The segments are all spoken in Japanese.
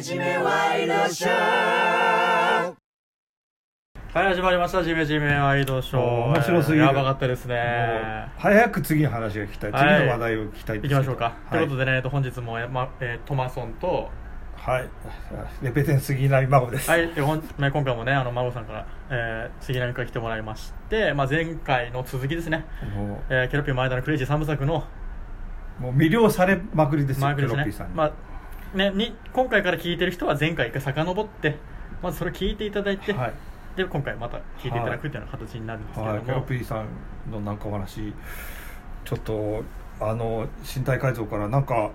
ジメワイドショーはい始まりました。ジメジメワイドショー。面白すぎる。やばかったですね。早く次の話が聞きたい、はい。次の話題を聞きたい行きましょうか、はい、ということでねえっと本日も、まえートマソンとはい。レペテン杉並孫です。はい、でほんね今回もねあの孫さんから、えー、杉並から来てもらいまして、まあ、前回の続きですね、もえー、ケロッピー前田のクレイジー三部作のうもう魅了されまくりですよね。ケロッピーさんに、まあね、に今回から聞いてる人は前回一回遡ってまずそれを聞いていただいて、はいで今回また聞いていただくっていうような形になるんですけれども、はい、ケロッピーさんのなんかお話ちょっとあの身体改造からなんか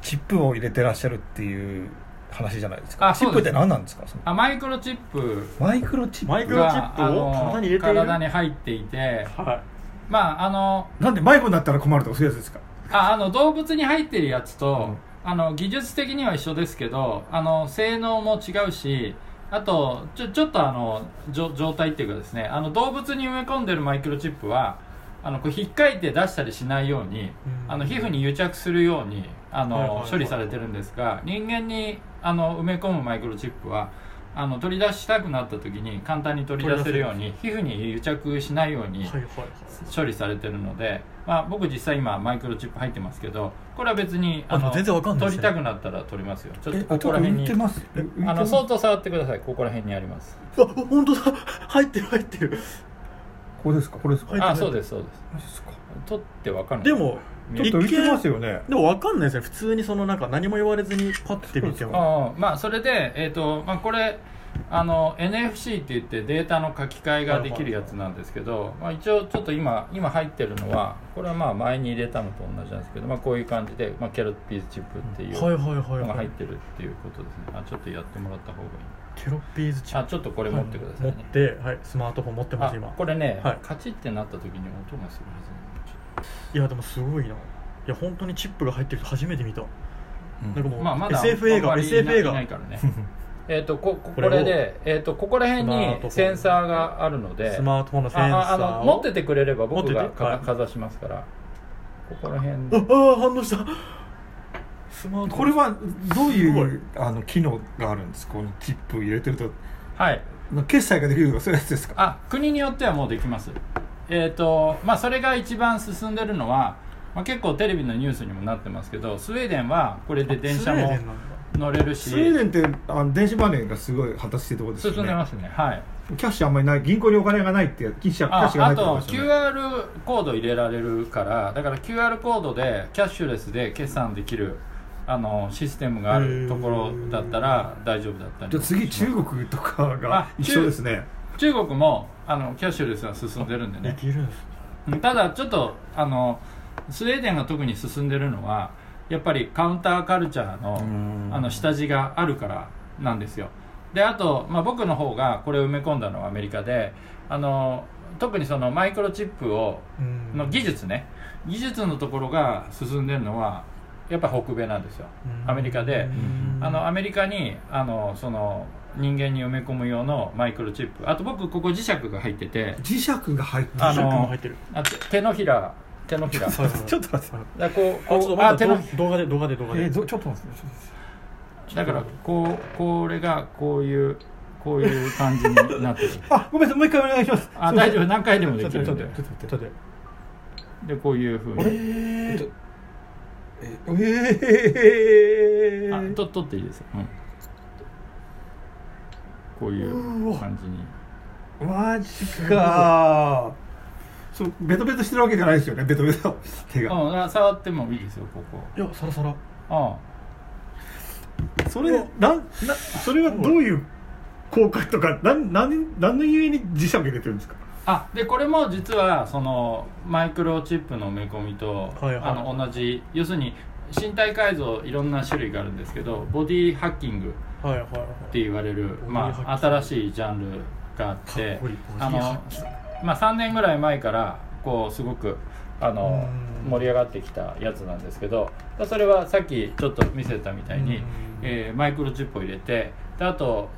チップを入れてらっしゃるっていう話じゃないですか。チップって何なんですか？あマイクロチップ。マイクロチップ？マイクロチップを体に入れている。体に入っていて。はい。まああのなんで迷子になったら困るとかそういうやつですか？ああの動物に入ってるやつと、うん。あの技術的には一緒ですけどあの性能も違うしあとちょちょっとあの状態っていうかですねあの動物に埋め込んでるマイクロチップはあのこう引っかいて出したりしないように、うん。あの皮膚に癒着するようにあの、処理されてるんですが人間にあの埋め込むマイクロチップはあの取り出したくなった時に簡単に取り出せるように皮膚に癒着しないように処理されてるので、まあ、僕実際今マイクロチップ入ってますけどこれは別にあでも全然わかんないですね。取りたくなったら取りますよ。ちょっえとここら辺に浮いてます？あの相当触ってください。ここら辺にあります。あ本当だ。入ってる入ってる。これですか？これですか、あそうですそうです。マジですか？取ってわかんない。でもちょっと浮いてますよね。でも分かんないですね普通にそのなんか何も言われずにパッて見てもああ。まあそれで、えーとまあ、これあの NFC って言ってデータの書き換えができるやつなんですけど、まあ、一応ちょっと今今入ってるのはこれはまあ前に入れたのと同じなんですけど、まあ、こういう感じで、まあ、キャロットピーズチップっていうはいはいはいのがはい入ってるっていうことですね。あちょっとやってもらった方がいい。ケロッピーズチップ。あちょっとこれ持ってください持っね、て、はい、スマートフォン持ってますあ今。これね、はい。カチッてなった時に音がするはずなんでいやでもすごいな。いや本当にチップが入ってる人初めて見た。なんかもうまあ、まだ SF 映画 SF 映画いないからね。えっとこここれを。これで、えー、とここら辺にセンサーがあるのでスマートフォンのセンサーを。ああの持っててくれれば僕がかはい。かざしますから。ここら辺。ああ反応した。スマートフォン。これはどういう？あの機能があるんです。かこのチップ入れてると。はい。決済ができるとかそういうやつですか？あ国によってはもうできますえっ、とまあそれが一番進んでるのは、まあ、結構テレビのニュースにもなってますけどスウェーデンはこれで電車も乗れるしスウェーデンってあの電子マネーがすごい発達してるところですよね。進んでますね。はい。キャッシュあんまりない銀行にお金がないってやキャッシュがないってこと QR コード入れられるからだから QR コードでキャッシュレスで決算できるあのシステムがあるところだったら大丈夫だったりじゃあ次中国とかがあ一緒ですね中国もあのキャッシュレスが進んでるんででねきるんですうんただちょっとあのスウェーデンが特に進んでるのはやっぱりカウンターカルチャーのうん。あの下地があるからなんですよ。であと、まあ、僕の方がこれを埋め込んだのはアメリカであの特にそのマイクロチップをうん。の技術ね。技術のところが進んでるのはやっぱ北米なんですよ。アメリカで。うん。あのアメリカにあのその人間に埋め込む用のマイクロチップ。あと僕ここ磁石が入ってて。磁石が入ってあ磁石もの入ってる。あ手手のひら。手のひら。ちょっと待ってらこうあちょっとこうあ待って手のひ動画で動画で動画で。えー、どちょっと待ってだからこうこれがこういうこういう感じになってる。あごめんなさいもう一回お願いします。あ大丈夫何回でもでちょっときるんで待ってちょっと待って。ちょっと待 でこういうふうに。えええー、あと取っていいですよ、うん、こういう感じに。マジか。そうベトベトしてるわけじゃないですよねベトベト手が、うんあ触ってもいいですよここ。ーいやサラサラ。あそれなんなそれはどういう効果とかなんなん何のゆえに磁石入れてるんですか？あでこれも実はそのマイクロチップの埋め込みと、はいはい。あの同じ。要するに身体改造いろんな種類があるんですけどボディハッキングはいはいはい。って言われる、まあ、新しいジャンルがあってあの、まあ、3年ぐらい前からこうすごくあのうん。盛り上がってきたやつなんですけどそれはさっきちょっと見せたみたいにうん、えーマイクロチップを入れてであと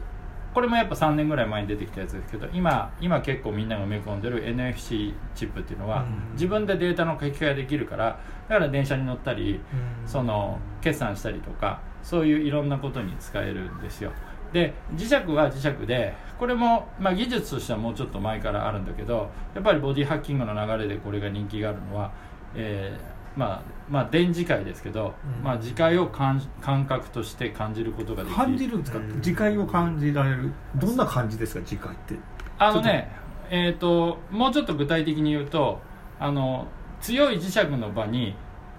これもやっぱ3年ぐらい前に出てきたやつですけど今今結構みんなが埋め込んでる NFC チップっていうのはうん。自分でデータの書き換えできるからだから電車に乗ったりうん。その決算したりとかそういういろんなことに使えるんですよ。で磁石は磁石でこれも、まあ、技術としてはもうちょっと前からあるんだけどやっぱりボディハッキングの流れでこれが人気があるのは、えーまあまあ電磁界ですけど、うん。まあ、磁界を感感覚として感じることができ感じるんですか？うん。次回を感じられる？どんな感じですか？次回って。あのねえっ、と。もうちょっと具体的に言うとあの強い磁石の場に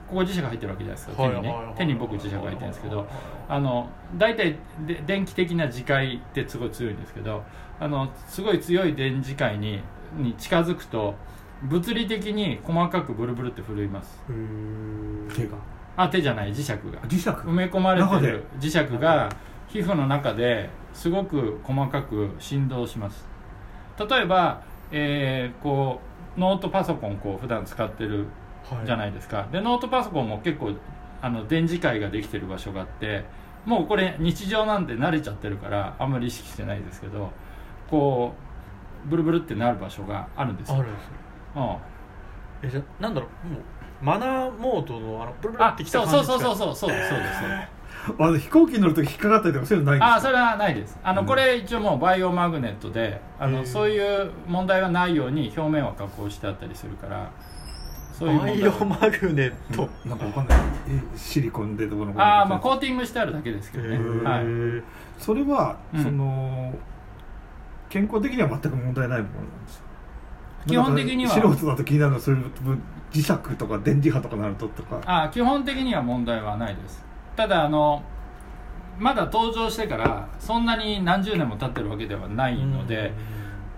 ここ磁石入ってるわけじゃないですか手にね。手に僕磁石が入ってるんですけどあの大体で電気的な磁界ってすごい強いんですけどあのすごい強い電磁界にに近づくと物理的に細かくブルブルって震います。手が。あ手じゃない。磁石が。磁石。埋め込まれ中で。てる磁石が皮膚の中ですごく細かく振動します。例えば、えーこうノートパソコンこう普段使ってるはい。じゃないですか、でノートパソコンも結構あの電磁界ができてる場所があってもうこれ日常なんで慣れちゃってるからあんまり意識してないですけどこうブルブルってなる場所があるんですよ。あるんですねうん。えじゃあなんだろうもうマナーモードのあのブルブルあってきたそう感じそうそうそうそうそうですそうですそうです。あの飛行機に乗るとき引っかかったりとかそういうのないんですか？あそれはないです。あの、うん。これ一応もうバイオマグネットであのへーそういう問題はないように表面は加工してあったりするからそういう問題バイオマグネット。なんかわかんない。えシリコンでどこのこうのああまあコーティングしてあるだけですけどね、はい、それは、うん。その健康的には全く問題ないものなんですよ基本的には。素人だと気になるのはそういう分磁石とか電磁波とかなるととか。あ基本的には問題はないです。ただあのまだ登場してからそんなに何十年も経ってるわけではないので、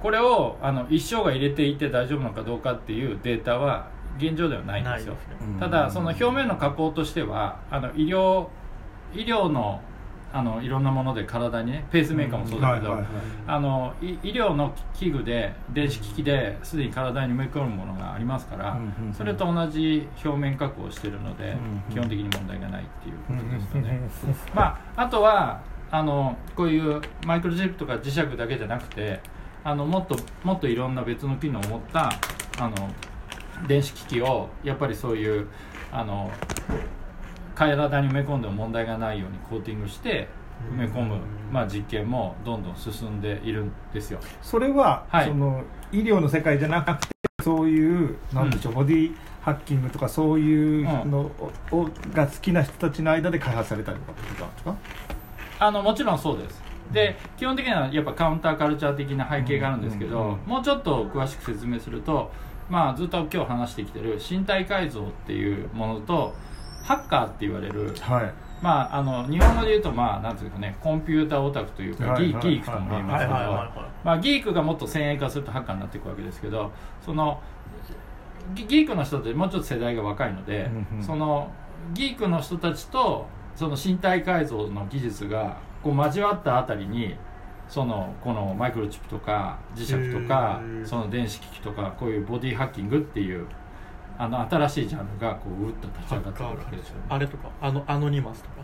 これをあの一生が入れていて大丈夫なのかどうかっていうデータは現状ではないんですよ。ただその表面の加工としてはあの医療医療のあのいろんなもので体にねペースメーカーもそうだけど、あのい医療の器具で電子機器ですでに体に埋め込むものがありますから、それと同じ表面加工をしているので、基本的に問題がないっていううんことですよね、う んまあ、あとはあのこういうマイクロチップとか磁石だけじゃなくてあのもっともっといろんな別の機能を持ったあの電子機器をやっぱりそういうあの体に埋め込んでも問題がないようにコーティングして埋め込む、まあ、実験もどんどん進んでいるんですよ。それは、はい。その医療の世界じゃなくてそういうなんでしょう、ボディハッキングとかそういうのを,を、が好きな人たちの間で開発されたりとかってことなんですか？あのもちろんそうです。で基本的にはやっぱカウンターカルチャー的な背景があるんですけど、うんうんうん。もうちょっと詳しく説明すると、まあ、ずっと今日話してきてる身体改造っていうものとハッカーって言われる、はい。まあ、あの日本語で言うと、まあ、なんていうかねコンピューターオタクというか、はいギーギークとも言いますけど、まあ、ギークがもっと先鋭化するとハッカーになっていくわけですけどそのギギークの人ってもうちょっと世代が若いので、うんうんそのギークの人たちとその身体改造の技術がこう交わったあたりにそのこのマイクロチップとか磁石とかその電子機器とかこういうボディハッキングっていうあの新しいジャンルがこううっと立ち上がってるわけですよね。あれとかあのアノニマスとか。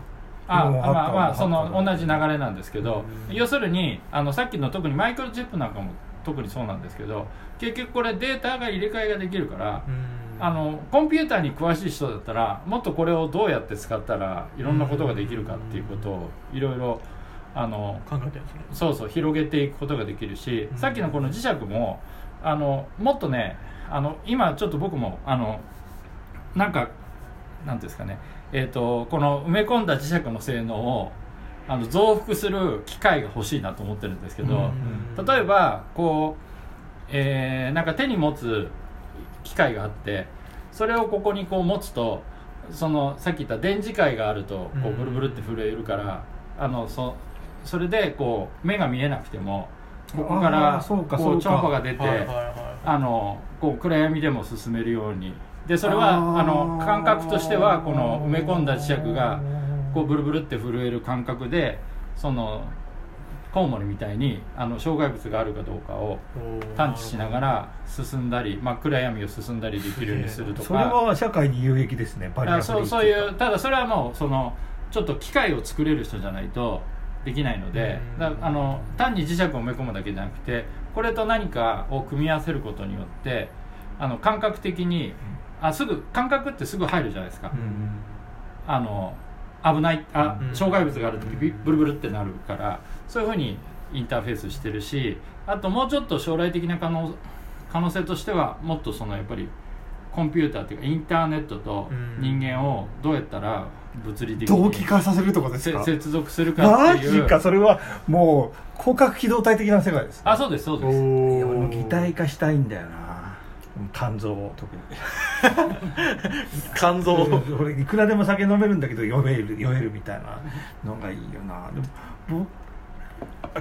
あまあまあその同じ流れなんですけどうん。要するにあのさっきの特にマイクロチップなんかも特にそうなんですけど結局これデータが入れ替えができるからあのコンピューターに詳しい人だったらもっとこれをどうやって使ったらいろんなことができるかっていうことをいろいろあの考えてるんですね。そうそう広げていくことができるし、うん。さっきのこの磁石もあのもっとねあの今ちょっと僕もあのなんかなんていうんですかね、えー、とこの埋め込んだ磁石の性能をあの増幅する機械が欲しいなと思ってるんですけど、うん例えばこう、えーなんか手に持つ機械があってそれをここにこう持つとそのさっき言った電磁界があるとこううんブルブルって震えるから、あのそそれでこう目が見えなくてもここかあらーそうかこそう超音波が出て、はいはいはい。あのこう暗闇でも進めるように。でそれはあの感覚としてはこの埋め込んだ磁石がこうブルブルって震える感覚でそのコウモリみたいにあの障害物があるかどうかを探知しながら進んだり、まあ、暗闇を進んだりできるようにするとか。それは社会に有益ですねバリアフリーあそうそういうただそれはもうそのちょっと機械を作れる人じゃないとできないのでうん。だあの単に磁石を埋め込むだけじゃなくてこれと何かを組み合わせることによってあの感覚的にあすぐ感覚ってすぐ入るじゃないですか、うんあの危ないあうん障害物がある時ビブルブルってなるからそういうふうにインターフェースしてるしあともうちょっと将来的な可能可能性としてはもっとそのやっぱりコンピューターっていうかインターネットと人間をどうやったら物理的に。同期化させるとかですせか接続するかマっていう。ジかそれはもう広角機動体的な世界ですあそうですそうです。いや俺も擬態化したいんだよな。肝臓を。特に肝臓俺いくらでも酒飲めるんだけど酔える酔えるみたいなのがいいよな。でも僕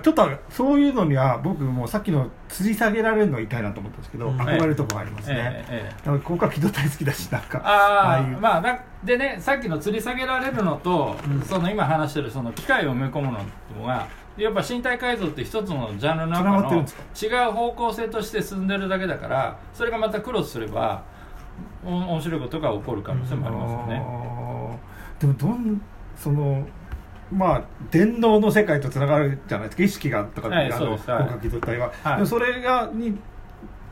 ちょっとそういうのには僕もうさっきの吊り下げられるの痛いなと思ったんですけど、うん。憧れるところがありますね、ええええなんか広角機動体好きだしなんかあああいう。まあなでねさっきの吊り下げられるのと、その今話してるその機械を埋め込むのはやっぱ身体改造って一つのジャンルの中の違う方向性として進んでるだけだからそれがまたクロスすればお面白いことが起こる可能性もありますよね、でもどんそのまあ電脳の世界とつながるじゃないですか。意識がとかって、はいあのそうです。はい。広角機動体は、はい。それがに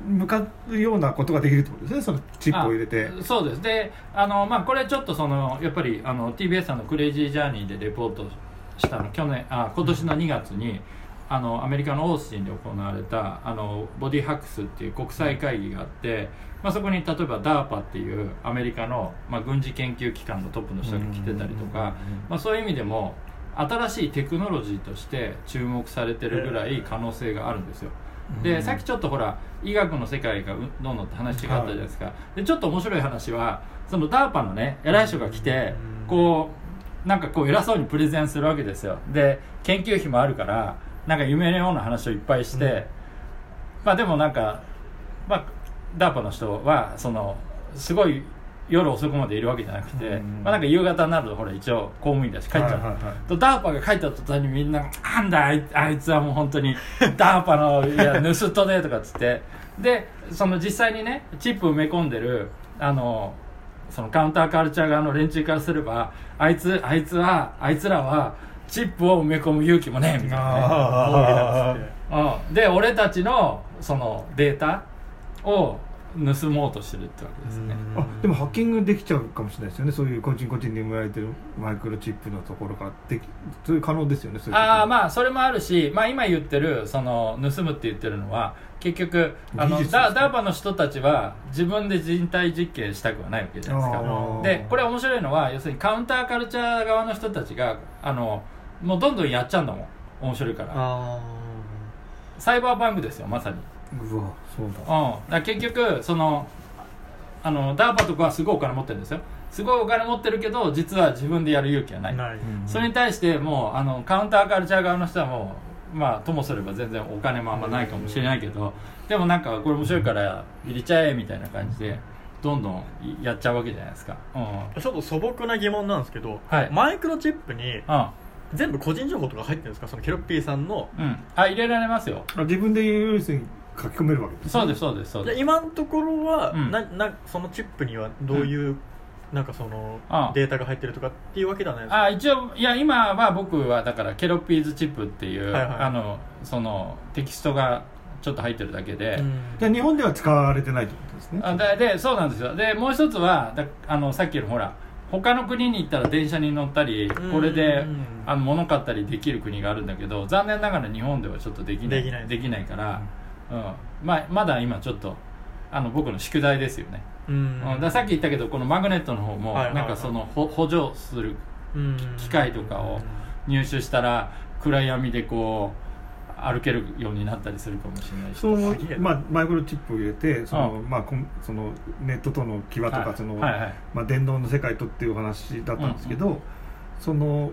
向かうようなことができるってことですね。そのチップを入れて。あそうです。であの、まあ、これちょっとそのやっぱりあの TBS さんの「クレイジージャーニー」でレポートしたの去年あ今年の2月に、あのアメリカのオースティンで行われたあのボディハックスっていう国際会議があって、まあ、そこに例えば DARPA っていうアメリカの、まあ、軍事研究機関のトップの人が来てたりとか、まあ、そういう意味でも新しいテクノロジーとして注目されてるぐらい可能性があるんですよ。でさっきちょっとほら医学の世界がうどんどんって話があったじゃないですか、でちょっと面白い話はその DARPA のね偉い人が来てこうなんかこう偉そうにプレゼンするわけですよ。で研究費もあるからなんか夢のような話をいっぱいして、まあでもなんか、まあ、DARPA の人はそのすごい夜遅くまでいるわけじゃなくて、うん。まあ、なんか夕方になるとほら一応公務員だし帰っちゃう、はいはいはい。と DARPA が帰った途端にみんな「なんだあいあいつはもう本当に DARPA のいや盗っ人ね」とかっつって。でその実際にねチップ埋め込んでるあのそのカウンターカルチャー側の連中からすればあいつあいつはあいつらはチップを埋め込む勇気もねみたいなね。あ うん、で俺たちのそのデータを盗もうとしてるってわけですね、ーあでもハッキングできちゃうかもしれないですよね。そういう個人個人に埋められてるマイクロチップのところができそういう可能ですよね。そういうこと。ああまあそれもあるし、まあ、今言ってるその盗むって言ってるのは結局あのダダーパの人たちは自分で人体実験したくはないわけじゃないですか。でこれ面白いのは要するにカウンターカルチャー側の人たちがあのもうどんどんやっちゃうんだもん。面白いから。あサイバーバンクですよまさに。うわ。そうだ。うん、だから結局そのあのダーパとかはすごいお金持ってるんですよ。すごいお金持ってるけど実は自分でやる勇気はない、あない。それに対してもうあのカウンターカルチャー側の人はもうまあともすれば全然お金もあんまないかもしれないけどでもなんかこれ面白いから入れちゃえみたいな感じでどんどんやっちゃうわけじゃないですか。うん。うんちょっと素朴な疑問なんですけど、はい。マイクロチップに全部個人情報とか入ってるんですか？そのケロッピーさんの。うん。あ入れられますよ。あ自分で要するに書き込めるわけですね。そうですそうですそうです。で今のところは、うん。ななそのチップにはどういう、なんかそのああ。データが入ってるとかっていうわけではないですか？あ一応いや今は僕はだからケロッピーズチップっていう、はいはい。あのそのテキストがちょっと入ってるだけで、うん。じゃあ日本では使われてないってことですね。あででそうなんですよ。でもう一つはだあのさっきのほら他の国に行ったら電車に乗ったりうん。これでうん。あの物買ったりできる国があるんだけど残念ながら日本ではちょっとできない。できないから、うん。まあ、まだ今ちょっとあの僕の宿題ですよね、うん。うん。ださっき言ったけどこのマグネットの方もなんかそのほ補助するうん。機械とかを入手したら暗闇でこう歩けるようになったりするかもしれないし。そのまあ、マイクロチップを入れてその、うまあ、そのネットとの際とか、はい。そのまあ、電動の世界とっていうお話だったんですけど、その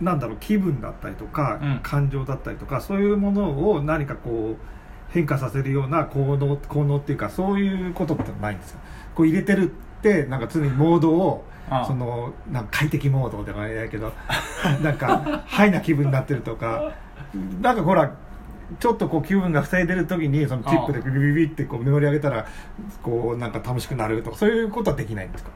なんだろう気分だったりとか、うん。感情だったりとかそういうものを何かこう変化させるような効能効能っていうかそういうことってないんですかこう入れてるってなんか常にモードをそのなんか快適モードではないけど なんかハイな気分になってるとかなんかほらちょっとこう気分が塞いでる時にそのチップでビビビビってこうメモリ上げたらこうなんか楽しくなるとかそういうことはできないんですか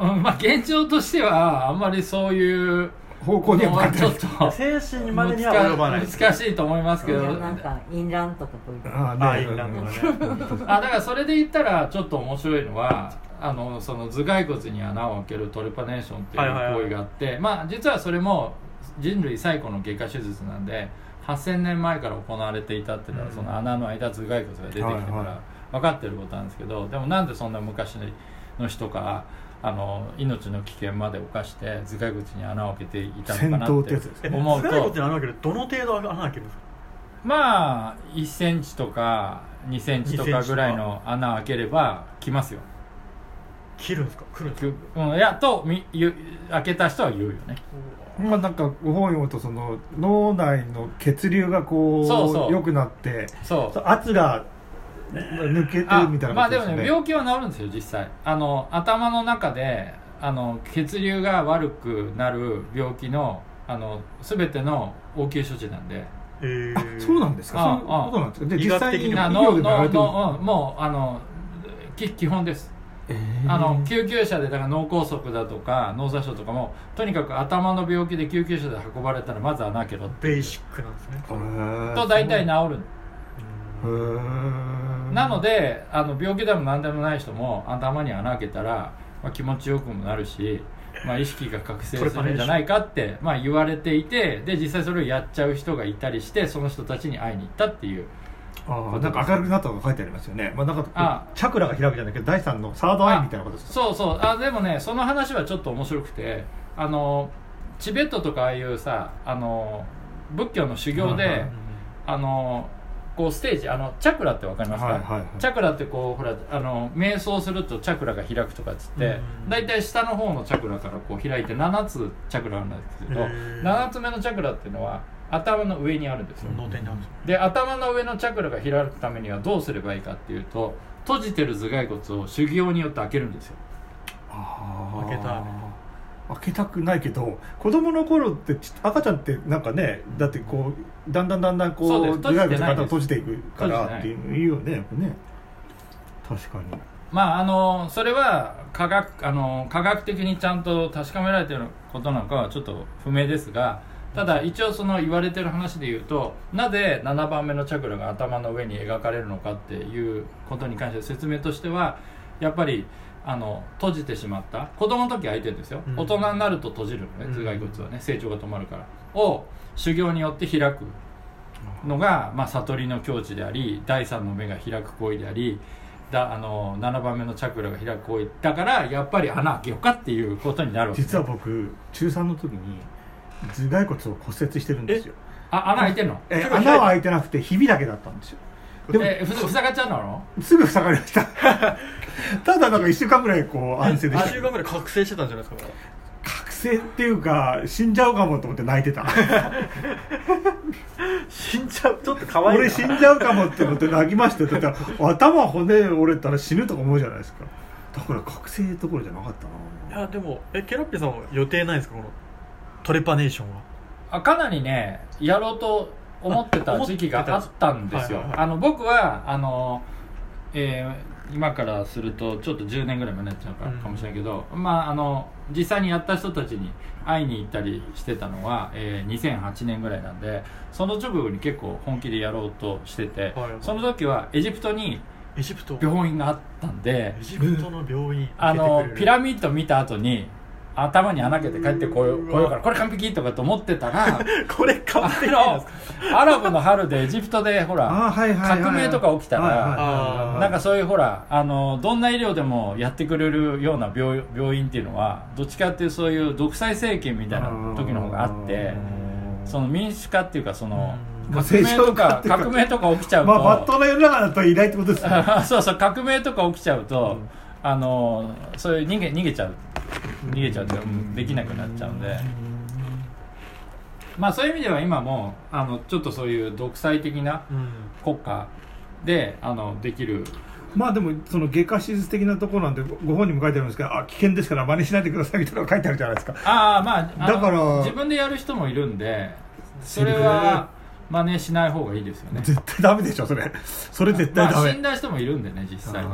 うんまあ現状としてはあんまりそういう方向には向かってちょっない精神までには及ばない。難難しいと思いますけど。なんかインランとかこういうあああいいなとかね。あだからそれで言ったらちょっと面白いのはあのその頭蓋骨に穴を開けるトレパネーションっていうはいはいはい。行為があって、まあ実はそれも人類最古の外科手術なんで8000年前から行われていたっていうのは、うん。その穴の間頭蓋骨が出てきてから分かってることなんですけどでもなんでそんな昔の人があの命の危険まで冒して頭蓋骨に穴を開けていたのかなって思う頭蓋骨とに穴開けるどの程度穴開けるんですか？まあ1センチとか2センチとかぐらいの穴開ければ来ますよ。切るんですか？来るんですか？うん、いやとみ言う開けた人は言うよね。まあなんかご本読むとその脳内の血流がこうそうそう。良くなってそう。そう圧が抜けてあるみたいなまあことでもね病気は治るんですよ実際。あの頭の中であの血流が悪くなる病気のあの全ての応急処置なんで。えー。あそうなんですか？あそういうことなんですか？で医実際に医学的にも。あ療でもののうんもうあのき基本です。えー。あの救急車でだから脳梗塞だとか脳挫傷とかもとにかく頭の病気で救急車で運ばれたらまず穴開けろってベーシックなんですね。と大体治るへーなのであの病気でも何でもない人も頭に穴開けたら、まあ、気持ちよくもなるし、まあ、意識が覚醒するんじゃないかって、まあ、言われていてで実際それをやっちゃう人がいたりしてその人たちに会いに行ったっていう。あーなんか明るくなったとか書いてありますよね、まあ、なんかチャクラが開くじゃないけど第三のサードアイみたいなことですか？そうそう。あでもねその話はちょっと面白くてあのチベットとかああいうさあの仏教の修行で、あのこうステージあのチャクラってわかりますか、はいはいはい。チャクラってこうほらあの瞑想するとチャクラが開くとかっつってうん。大体、下の方のチャクラからこう開いて7つチャクラあるんですけどへー。7つ目のチャクラっていうのは頭の上にあるんですよ。で頭の上のチャクラが開くためにはどうすればいいかっていうと閉じてる頭蓋骨を修行によって開けるんですよ。開けた開けたくないけど子供の頃ってち赤ちゃんってなんかねだってこうだんだんだんだんこそうです。う頭蓋骨閉じてないです。が閉じていくからっていうねやっぱね。確かに。まああのそれは科学あの科学的にちゃんと確かめられてることなのかはちょっと不明ですがただ一応その言われてる話で言うとなぜ7番目のチャクラが頭の上に描かれるのかっていうことに関して説明としてはやっぱりあの閉じてしまった。子供の時は開いてるんですよ、うん。大人になると閉じるのね頭蓋骨はね。成長が止まるから。を修行によって開くのが、まあ、悟りの境地であり第三の目が開く行為でありだあの7番目のチャクラが開く行為だからやっぱり穴開けようかっていうことになるわけ、ね、実は僕中3の時に頭蓋骨を骨折してるんですよ。あ穴開いてんの？穴は開いてなくてひびだけだったんですよでもえふふさがっちゃうの？すぐ塞がりました。ただなんか1週間ぐらいこう安静で1した。週間ぐらい覚醒してたんじゃないですか覚醒っていうか死んじゃうかもと思って泣いてた。死んじゃうちょっと可愛いな。俺死んじゃうかもって思って泣きましたよ。だって頭骨折れたら死ぬとか思うじゃないですか。だから覚醒どころじゃなかったな。いやでもえケラッピさんは予定ないですかこのトレパネーションは？あかなりねやろうと思ってた時期があったんですよ。あの僕はあの、えー今からするとちょっと10年ぐらい前になっちゃうか,、もしれないけど、まああの実際にやった人たちに会いに行ったりしてたのは、えー2008年ぐらいなんでその直後に結構本気でやろうとしてて、はいその時はエジプトにエジプト。病院があったんでエジプトの病院あのピラミミッド見た後に頭に穴開けて帰ってこようこようからこれ完璧とかと思ってたら これ完あ璧のアラブの春でエジプトでほら革命とか起きたらなんかそういうほらあのどんな医療でもやってくれるような病病院っていうのはどっちかっていうそういう独裁政権みたいな時の方があってその民主化っていうかそのうん。革命とか革命とか起きちゃうまあまっととうな世の中だといないってことですね。そうそう革命とか起きちゃうと、あのそういう逃げ逃げちゃう逃げちゃうっていうかうんできなくなっちゃうんで。まあそういう意味では今もあのちょっとそういう独裁的なうん。国家であのできる。まあでもその外科手術的なところなんでご本人も書いてあるんですけどあ危険ですから真似しないでくださいみたいなのが書いてあるじゃないですか。ああまあだから自分でやる人もいるんでそれは真似しない方がいいですよね。絶対ダメでしょそれ。それ絶対ダメ、まあ死んだ人もいるんでね実際に。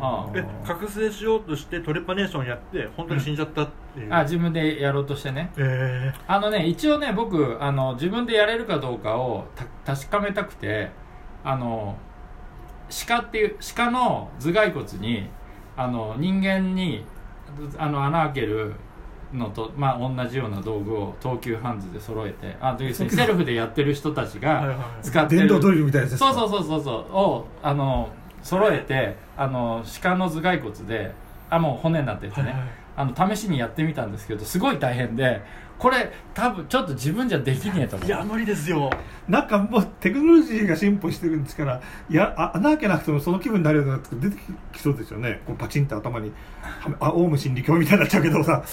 あえ覚醒しようとしてトレパネーションやって本当に死んじゃったっていう、あ自分でやろうとしてね。えあのね一応ね僕あの自分でやれるかどうかをた確かめたくてあの鹿っていう鹿の頭蓋骨にあの人間にあの穴開けるのと、まあ、同じような道具を東急ハンズで揃えてあ要するにセルフでやってる人たちがはいはい使ってる。電動ドリルみたいなそうそうそうそうそう。をあの揃えてあの鹿の頭蓋骨であもう骨になっててね、はいはいあの試しにやってみたんですけどすごい大変でこれ多分ちょっと自分じゃできねえと思う。いや無理ですよ。なんかもうテクノロジーが進歩してるんですからやあ穴開けなくてもその気分になるような出てきそうですよね。こうパチンと頭にはあオウム真理教みたいになっちゃうけどさ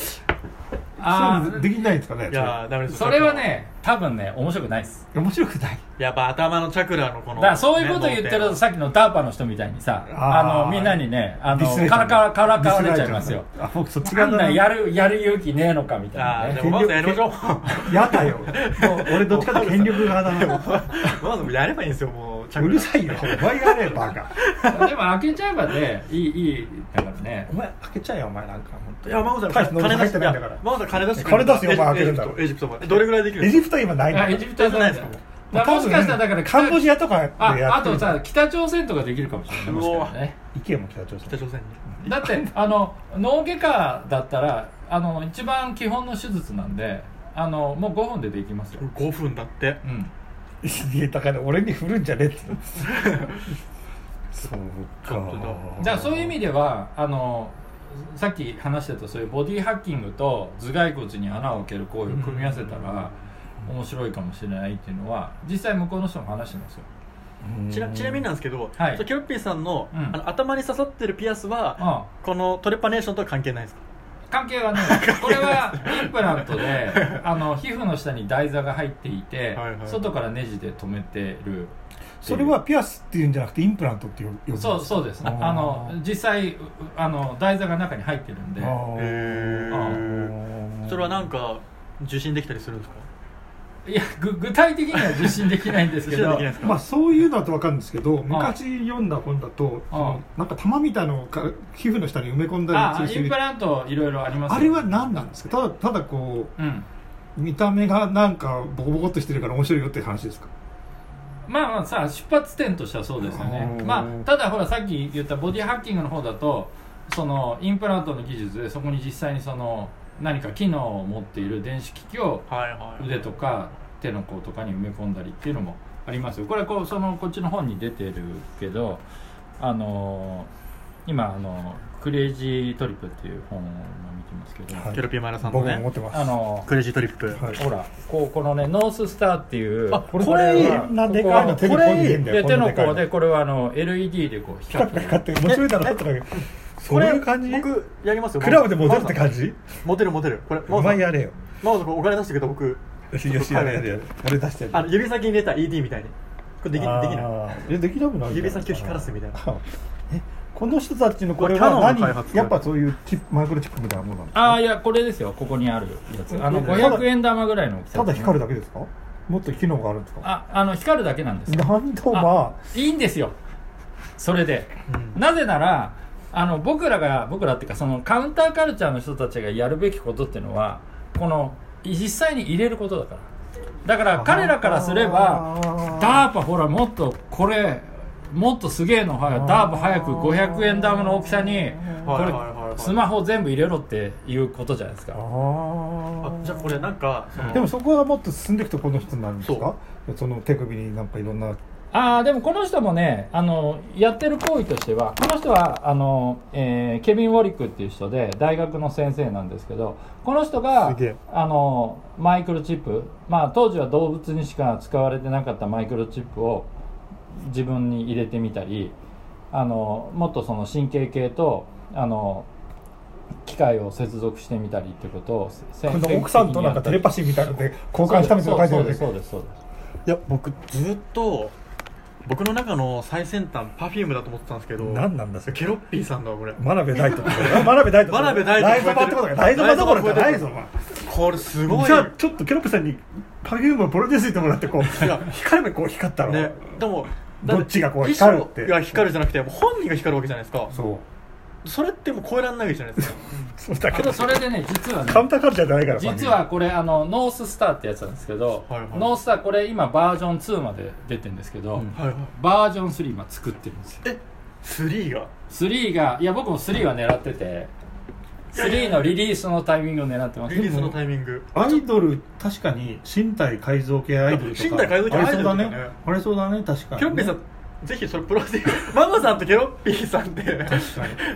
あそういうのできないんですかねいやダメですそれはね多分ね面白くないです。面白くない。やっぱ頭のチャクラのこのだからそういうこと言ってるとねさっきのダーパの人みたいにさあのみんなにねあのディスらからかからかわれちゃいますよ。あ僕そっちな。ん側だやるやる勇気ねえのかみたいなね。あーでもまずやりましょう。やだよ。もう俺どっちかと権力側だな。まずやればいいんですよもうチャクラうるさいよ。お前がやれバカ。でも開けちゃえばねいいいいだからね。お前開けちゃえよお前なんか本当いや真帆さん大して金出してないんだから。真帆さん金出してく金出すよお前開けるんだろ。エジプトエジプトまでどれぐらいできるエジプトは今ないんだあエジプトはないですか？もしかしたらだからカンボジアとかであやってる。あとさ北朝鮮とかできるかもしれないもしね。行けよもう北朝鮮。北朝鮮に。だって あの脳外科だったらあの一番基本の手術なんであのもう5分でできますよ、5分だって。うん、い やだから俺に振るんじゃねえって。そうか。本当だ。だからそういう意味ではあのさっき話してたそういうボディハッキングと頭蓋骨に穴を開ける行為を組み合わせたら面白いかもしれないっていうのは実際向こうの人も話してますよ。ちなちなみになんですけど、はい。キョッピーさんの,、うん。あの頭に刺さってるピアスは、あこのトレパネーションとは関係ないですか？関係はねこれはインプラントで あの皮膚の下に台座が入っていて、はいはい。外からネジで留めてる。それはピアスっていうんじゃなくてインプラントっていう呼ぶそうそうですあー。あの実際うあの台座が中に入ってるんで。それはなんか受信できたりするんですか？いやぐ具体的には受信できないんですけど。まあそういうのだと分かるんですけど昔読んだ本だとそのなんか玉みたいのをか皮膚の下に埋め込んだありするインプラントいろいろありますよあれは何なんですか？ただただこうんう見た目がなんかボコボコっとしてるから面白いよっていう話ですか？まあまあさ出発点としてはそうですよね。うんまあただほらさっき言ったボディハッキングの方だとそのインプラントの技術でそこに実際にその何か機能を持っている電子機器を腕とか手の甲とかに埋め込んだりっていうのもあります。よこれこうそのこっちの本に出てるけどあの今あのクレイジートリップっていう本を今見てますけど、はい。ロピーマラさんの僕も持ねってます。あのクレイジートリップ、はい。ほらこうこのねノーススターっていうあこれこれいい。こんなでかいの手にこいで手の甲でこれはあの LED でこうピカピカ光って面白いだろ。ってそうこれいう感じ？僕やりますよ。クラブでモデルって感じ？モテるモテる。これお前やれよ。マオさんお金出してくれた僕。よしやれやれやれ。俺出してあの指先に入れた ED みたいに。これできできない。いえできなくない？指先を光らすみたいな。えこの人たちのこれは何？やっぱそういうチップマイクロチップみたいなものなんですかああいやこれですよ。ここにある。やつあのただ500円玉ぐらいの大きさただ光るだけですか？もっと機能があるんですか？ああの光るだけなんですよ。なんとまいいんですよ。それで、うん。なぜならあの僕らが僕らっていうかそのカウンターカルチャーの人たちがやるべきことっていうのはこの実際に入れることだから。だから彼らからすればダーパほらもっとこれもっとすげえのはダーパ早く500円玉の大きさにこれスマホ全部入れろっていうことじゃないですか。あじゃあこれなんかでもそこはもっと進んでいくとこの人になるんですか？その手首になんかいろんなああでもこの人もねあのやってる行為としてはこの人はあの、えーケビン・ウォリックっていう人で大学の先生なんですけどこの人があのマイクロチップ、まあ、当時は動物にしか使われてなかったマイクロチップを自分に入れてみたりあのもっとその神経系とあの機械を接続してみたりってことを奥さんとなんかテレパシーみたいなので交換したみたいなの書いてる。そうですそうですそうです。いや僕ずっと僕の中の最先端 Perfume だと思ってたんですけど何なんだそれ。ケロッピーさんだわこれ。真鍋大度真鍋大度真鍋大斗ライゾマってことかライゾマどころじゃないぞこれすごい。じゃあちょっとケロッピさんに Perfume をプロデュースしてもらってこういや。光る目こう光ったろ、ね。でもどっちがこう光るって。いや光るじゃなくて本人が光るわけじゃないですか。そうそれってもう超えられないわけじゃないですか。そうだけど。けどそれでね実はねカウンターカルチャーじゃないから実はこれあの North Star ってやつなんですけど、はいはい。 North Star これ今バージョン2まで出てるんですけど、うん。はいはい。バージョン3今作ってるんですよ。え3が？3がいや僕も3は狙ってて3のリリースのタイミングを狙ってます。リリースのタイミング。アイドル確かに身体改造系アイドルとか。身体改造系アイドルとかね。あれそうだね。あれそうだね確かにケロッピーさんぜひそれプロデュース。ママさんとケロッピーさんで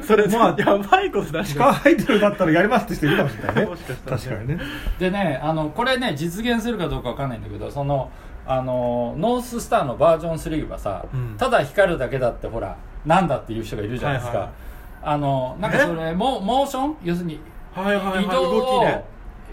それ、まあやばいことだし。地下アイドルだったらやりますって人いるかもしれないね。もしかしたらね。確かにね。でねあのこれね実現するかどうかわかんないんだけどそのあのノーススターのバージョン3はさ、うん。ただ光るだけだってほらなんだっていう人がいるじゃないですか、はいはい。あのなんかそれモモーション？要するにはいはいはい。移動動を、きね。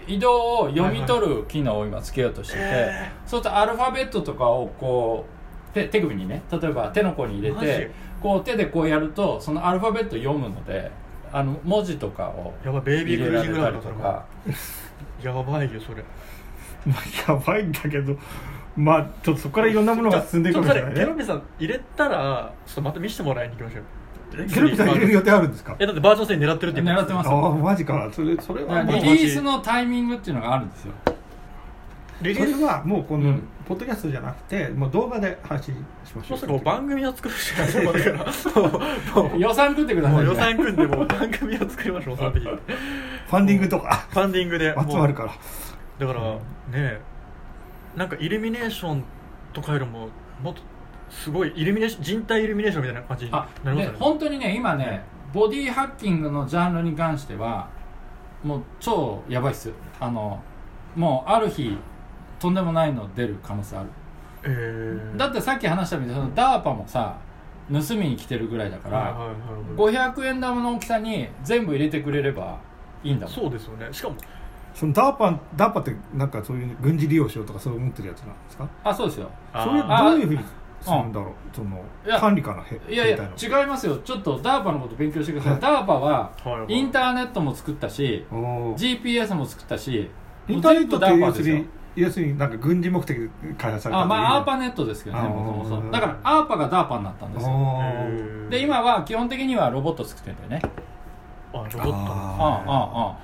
移動を読み取る機能を今つけようとしてて、へそうするとアルファベットとかをこう手手首にね例えば手の甲に入れてこう手でこうやるとそのアルファベット読むのであの文字とかをやばいベイビークルージングラとウンドとか。か。やばいよそれ。まあやばいんだけどまあちょっとそこからいろんなものが進んでいくかもしれないねケロッピーさん入れたらちょっとまた見せてもらいに行きましょう。ケロッピさん入れる予定あるんですか？えだってバージョン10狙ってるって言って狙ってますああマジか。それそれはリリースのタイミングっていうのがあるんですよリリースはもうこのうん。ポッドキャストじゃなくてもう動画で配信しましょう。もう番組を作るしかないから。予算組んでください。もう予算組んでもう番組を作りましょうその時フファンディングとか。ァンディングで。集まるから。だからねなんかイルミネーションとかよりももっとすごいイルミネーション人体イルミネーションみたいな感じになありますよね。で本当にね今ねボディハッキングのジャンルに関してはもう超やばいっすあのもうある日とんでもないの出る可能性ある。えー、だってさっき話したみたいにそのダーパもさ盗みに来てるぐらいだから、はいはいはい500円玉の大きさに全部入れてくれればいいんだもん。そうですよね。しかもそのダーパンダーパってなんかそういう軍事利用しようとかそう思ってるやつなんですか？あそうですよ。それあどういうふうにするんだろう？そのいや管理かなへいやいや違いますよ。ちょっとダーパのこと勉強してください、はい。ダーパははいはい。インターネットも作ったしいなおー GPS も作ったしインターネットってもう全部ダーパですよ。要するに要するになんか軍事目的で開発されたあまあアーパパネットですけどねもともとだからアーパがダーパになったんですよ。えー。で今は基本的にはロボット作ってるんだよね。あロボット。ああああ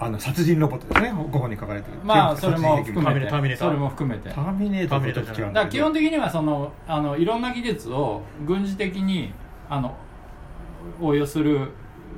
ああの殺人ロボットですね。ここに書かれてる。まあそれも含めて。ターミネーター。それも含めて。ターミネーターと違うんだからだ基本的にはそのあのいろんな技術を軍事的にあの応用する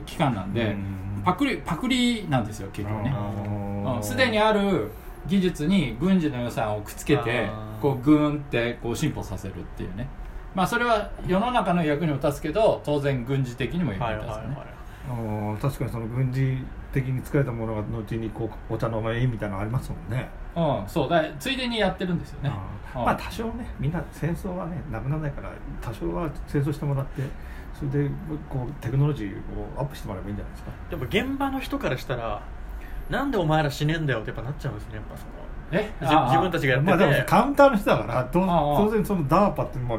機関なんでうんパクリパクリなんですよ結局ね。あー。うん。すでにある技術に軍事の予算をくっつけてこうグーンってこう進歩させるっていうね。まあそれは世の中の役にも立つけど当然軍事的にも役に立つよね、確かにその軍事的に作られたものが後にこうお茶の間みたいなのありますもんね。うんそう。だついでにやってるんですよね。うん。まあ多少ね。みんな戦争はねなくならないから多少は戦争してもらってそれでこうテクノロジーをアップしてもらえばいいんじゃないですか。でも現場の人からしたらなんでお前ら死ねんだよってやっぱなっちゃうんですねやっぱその。え？自自分たちがやってて、まあでもカウンターの人だからとああ当然その DARPA ってまあ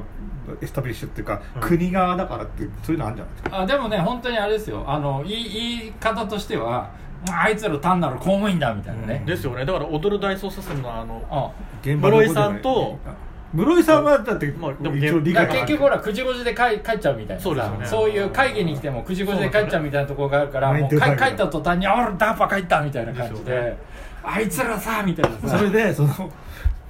エスタブリッシュっていうか、うん。国側だからってそういうのあるんじゃないですか。あでもね本当にあれですよ。あの言い言い方としてはあいつら単なる公務員だみたいなね、ですよね。だから踊る大捜査線のあの室井さんと室井さんはだって、まあでも一応理解。結局ほら9時5時で帰帰っちゃうみたいなさ。そうですよね。そういう会議に来ても9時5時で帰っちゃうみたいなところがあるからもう帰った途端に「あらダーパ帰った」みたいな感じでね。あいつらさ」みたいなさ。それでその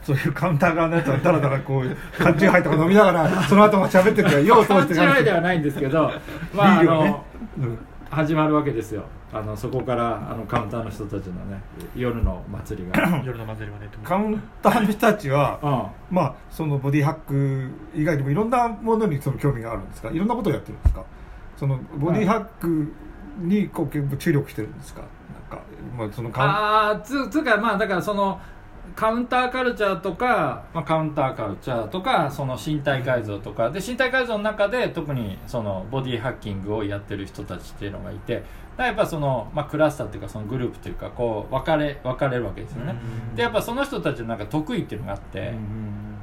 そういうカウンター側のやつはだらだらこう缶チューハイとか飲みながらその後も喋っててよう通して勘違いではないんですけどまああのうん始まるわけですよ。あのそこからあのカウンターの人たちのね夜の祭りが。夜の祭りはねカウンターの人たちはうん。まあそのボディハック以外にもいろんなものにその興味があるんですか？いろんなことをやってるんですか？そのボディハックにこう注力してるんですか？なんか、まあ、そのカウンああつつうかまあだからそのカウンターカルチャーとか、まあ、カウンターカルチャーとかその身体改造とか。で身体改造の中で特にそのボディハッキングをやってる人たちっていうのがいて。やっぱその、まあ、クラスターっていうかそのグループっていうかこう分かれ分かれるわけですよね、でやっぱその人たちのなんか得意っていうのがあって、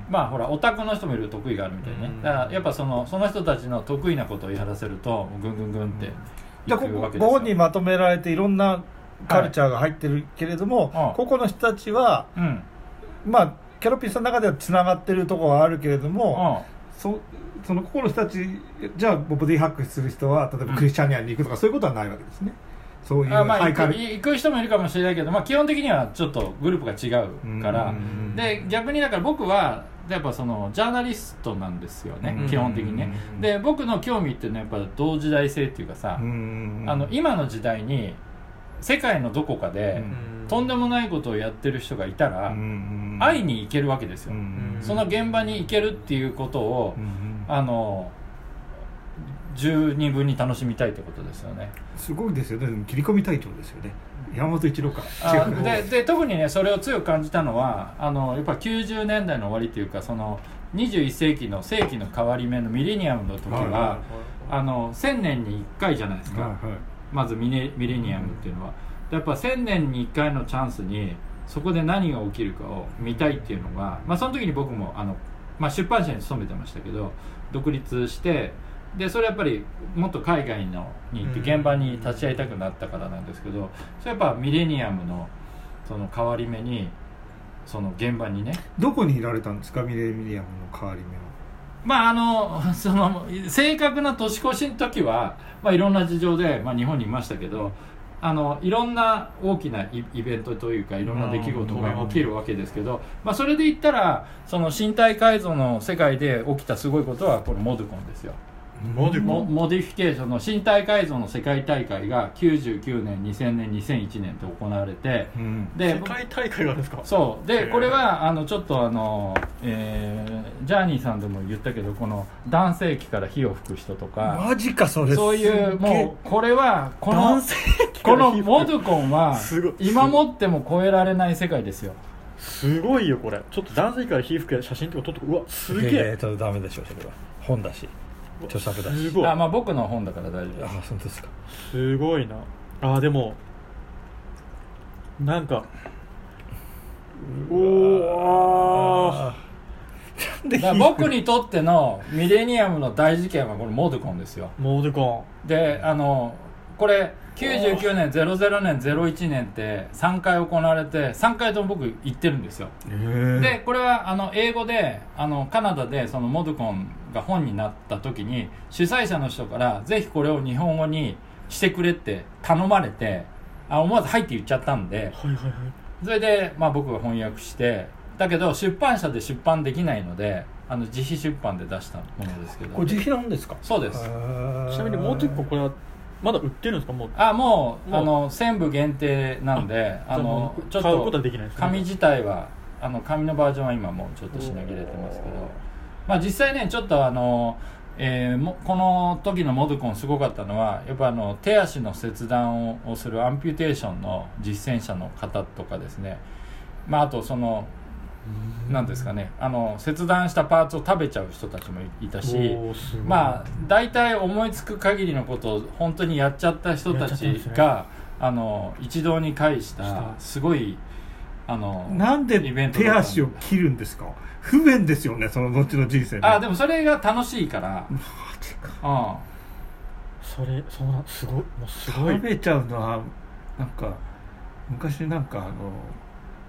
まあほらオタクの人もいると得意があるみたいね、うんだからやっぱそのその人たちの得意なことをやらせるとぐんぐんぐんっていくわけですよ。ここにまとめられていろんなカルチャーが入ってるけれども、はい。ここの人たちはうん。まあキャロピーさんの中ではつながってるところはあるけれども、うそそのここの人たちじゃあボディハックする人は例えばクリスチャニアに行くとか、そういうことはないわけですね。そういうまあ行く行く人もいるかもしれないけど、まあ、基本的にはちょっとグループが違うから、うんで逆にだから僕はやっぱそのジャーナリストなんですよね、うん基本的にね、で僕の興味っていうのはやっぱ同時代性っていうかさ、うん。あの今の時代に世界のどこかで、とんでもないことをやってる人がいたら、うん会いに行けるわけですよ、うんその現場に行けるっていうことを、うんあの十二分に楽しみたいってことですよね。すごいですよね。切り込み隊長ですよね。山本一郎か。でで特にねそれを強く感じたのはあのやっぱ90年代の終わりっていうかその21世紀の世紀の変わり目のミレニアムの時は、はいはあの1000年に1回じゃないですか、はいはいまずミネミレニアムっていうのは、やっぱ1000年に1回のチャンスにそこで何が起きるかを見たいっていうのが、まあ、その時に僕もあの、まあ、出版社に勤めてましたけど独立してでそれやっぱりもっと海外のに行って現場に立ち会いたくなったからなんですけどそれやっぱミレニアムのその変わり目にその現場にねどこにいられたんですか？ミレニアムの代わり目はまああの その正確な年越しの時は、まあ、いろんな事情で、まあ、日本にいましたけどあのいろんな大きなイイベントというかいろんな出来事が起きるわけですけど、まあ、それで言ったらその身体改造の世界で起きたすごいことはこの ModCon ですよモディコモ modification の身体改造の世界大会が99年2000年2001年と行われてうん。で世界大会がですか？そう。でこれはあのちょっとあの、えージャーニーさんでも言ったけどこの男性器から火を吹く人とか。マジかそれ。そういうもうこれはこのこのモドコンはすごい。今もっても超えられない世界ですよ。すごいよこれ。ちょっと男性から皮膚から写真とか撮ってうわすげえ。ちょっとダメでしょそれは。本だし著作だし。すごい。あまあ僕の本だから大丈夫です。あそうですか。すごいな。あでもなんかおおだから僕にとってのミレニアムの大事件はこのモドコンですよ。モーデコであのこれ99年00年01年って3回行われて3回とも僕行ってるんですよ。でこれはあの英語であのカナダでそのモドコンが本になった時に主催者の人からぜひこれを日本語にしてくれって頼まれてあ思わず「はい」って言っちゃったんではいはいはい。それで、まあ、僕が翻訳してだけど出版社で出版できないのであの自費出版で出したものですけどこれ自費なんですか？そうです。ちなみにモーデコンこれはまだ売ってるんですか？もう。あもうもう。あの1000部限定なんで あのちょっ買うことはできないですね。紙自体はあの紙のバージョンは今もうちょっと品切れてますけど。まあ実際ねちょっとあの、えーもこの時のモドコンすごかったのはやっぱあの手足の切断ををするアンピュテーションの実践者の方とかですね。まああとそのなんですかね。あの切断したパーツを食べちゃう人たちもいいたしまあ大体思いつく限りのことを本当にやっちゃった人たちゃったんですね。あの一堂に会しした。たすごいあのなんでイベント手足を切るんですか？不便ですよねその後の人生であでもそれが楽しいから。マジか。うん。それそうなんすごいもうすごい。食べちゃうのはなんか昔なんかあの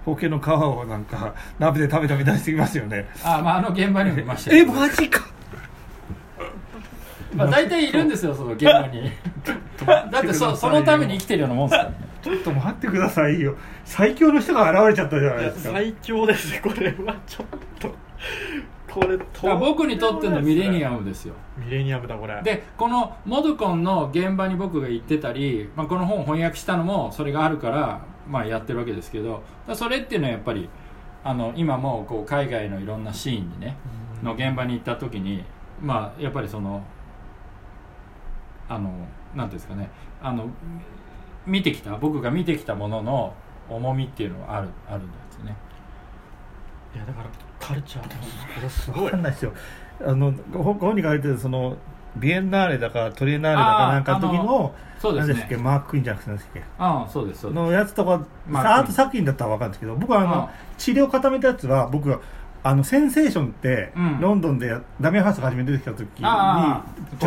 ほうけの皮をなんか鍋で食べたみたいにしてきますよね。あまああの現場にもいましたけえどマジか。まあ、大体いるんですよその現場に。だってそそのために生きてるようなもんですからねちょっと待ってくださいよ。最強の人が現れちゃったじゃないですか。最強ですねこれはちょっと。これ僕にとってのミレニアムですよ。ミレニアムだこれ。でこのモドコンの現場に僕が行ってたり、まあ、この本を翻訳したのもそれがあるから、まあ、やってるわけですけどそれっていうのはやっぱりあの今もこう海外のいろんなシーンにねの現場に行った時にまあやっぱりそのあのなんていうんですかねあの見てきた僕が見てきたものの重みっていうのはあるあるんですね。いやだからカルチャーもこれすごい。わかんないですよ。あのご本に書いてるそのビエンナーレだかトリエンナーレだかなんかの時のそうです何でしたっけ？ねマーク・クイーンじゃなくて何でしたっけ？ああそうですそうです。のやつとかアート作品だったら分かるんですけど僕はあのあ治療固めたやつは僕はあのセンセーションって、うん。ロンドンでダミアン・ハーストが初めて出てきた時にチャ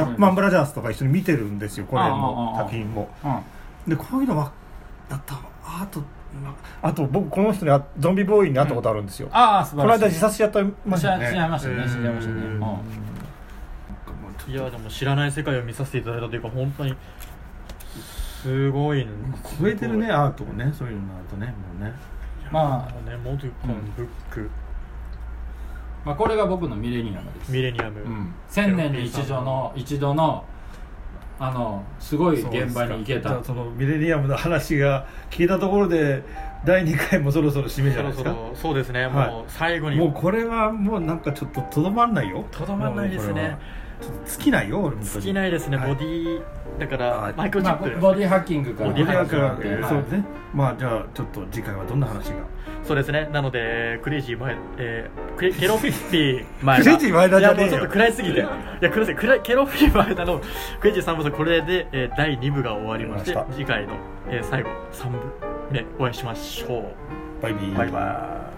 ップマン・ブラザーズとか一緒に見てるんですよこれの作品も。うん。でこういうのはだったあとあと僕この人にあゾンビボーイに会ったことあるんですよ、ああ素この晴らしい。間自殺しちゃったましたよね。しちゃいましたね。うん。死んじゃいましたね。うんいやでも知らない世界を見させていただいたというか本当にすごい超えてるねアートをねそういうのになるとねもうね。まねモドゥコン、うん。ブック。まあこれが僕のミレニアムです。ミレニアム、うん。千年に一度の。一度のあのすごい現場に行けた。そのミレニアムの話が聞いたところで第2回もそろそろ締めじゃないですか？そろそろそうですね、はい。もう最後に。もうこれはもうなんかちょっととどまんないよ。とどまんないですね尽きないよ俺も尽きないですね、はい。ボディだからはいマイクロチまあップ、ボディハッキングから。ボディハッキング始まってそうですね。まあじゃあちょっと次回はどんな話が？そうですね。なのでクレイジー前、えー、クレケロフィッピー前クレイジー前田じゃねえよ。いやもうちょっと暗いすぎて。いや暗い。暗いケロフィッピー前田のクレイジー3部作これで、えー、第2部が終わりまして次回の、えー、最後3部でお会いしましょう。バイビー。バイバイ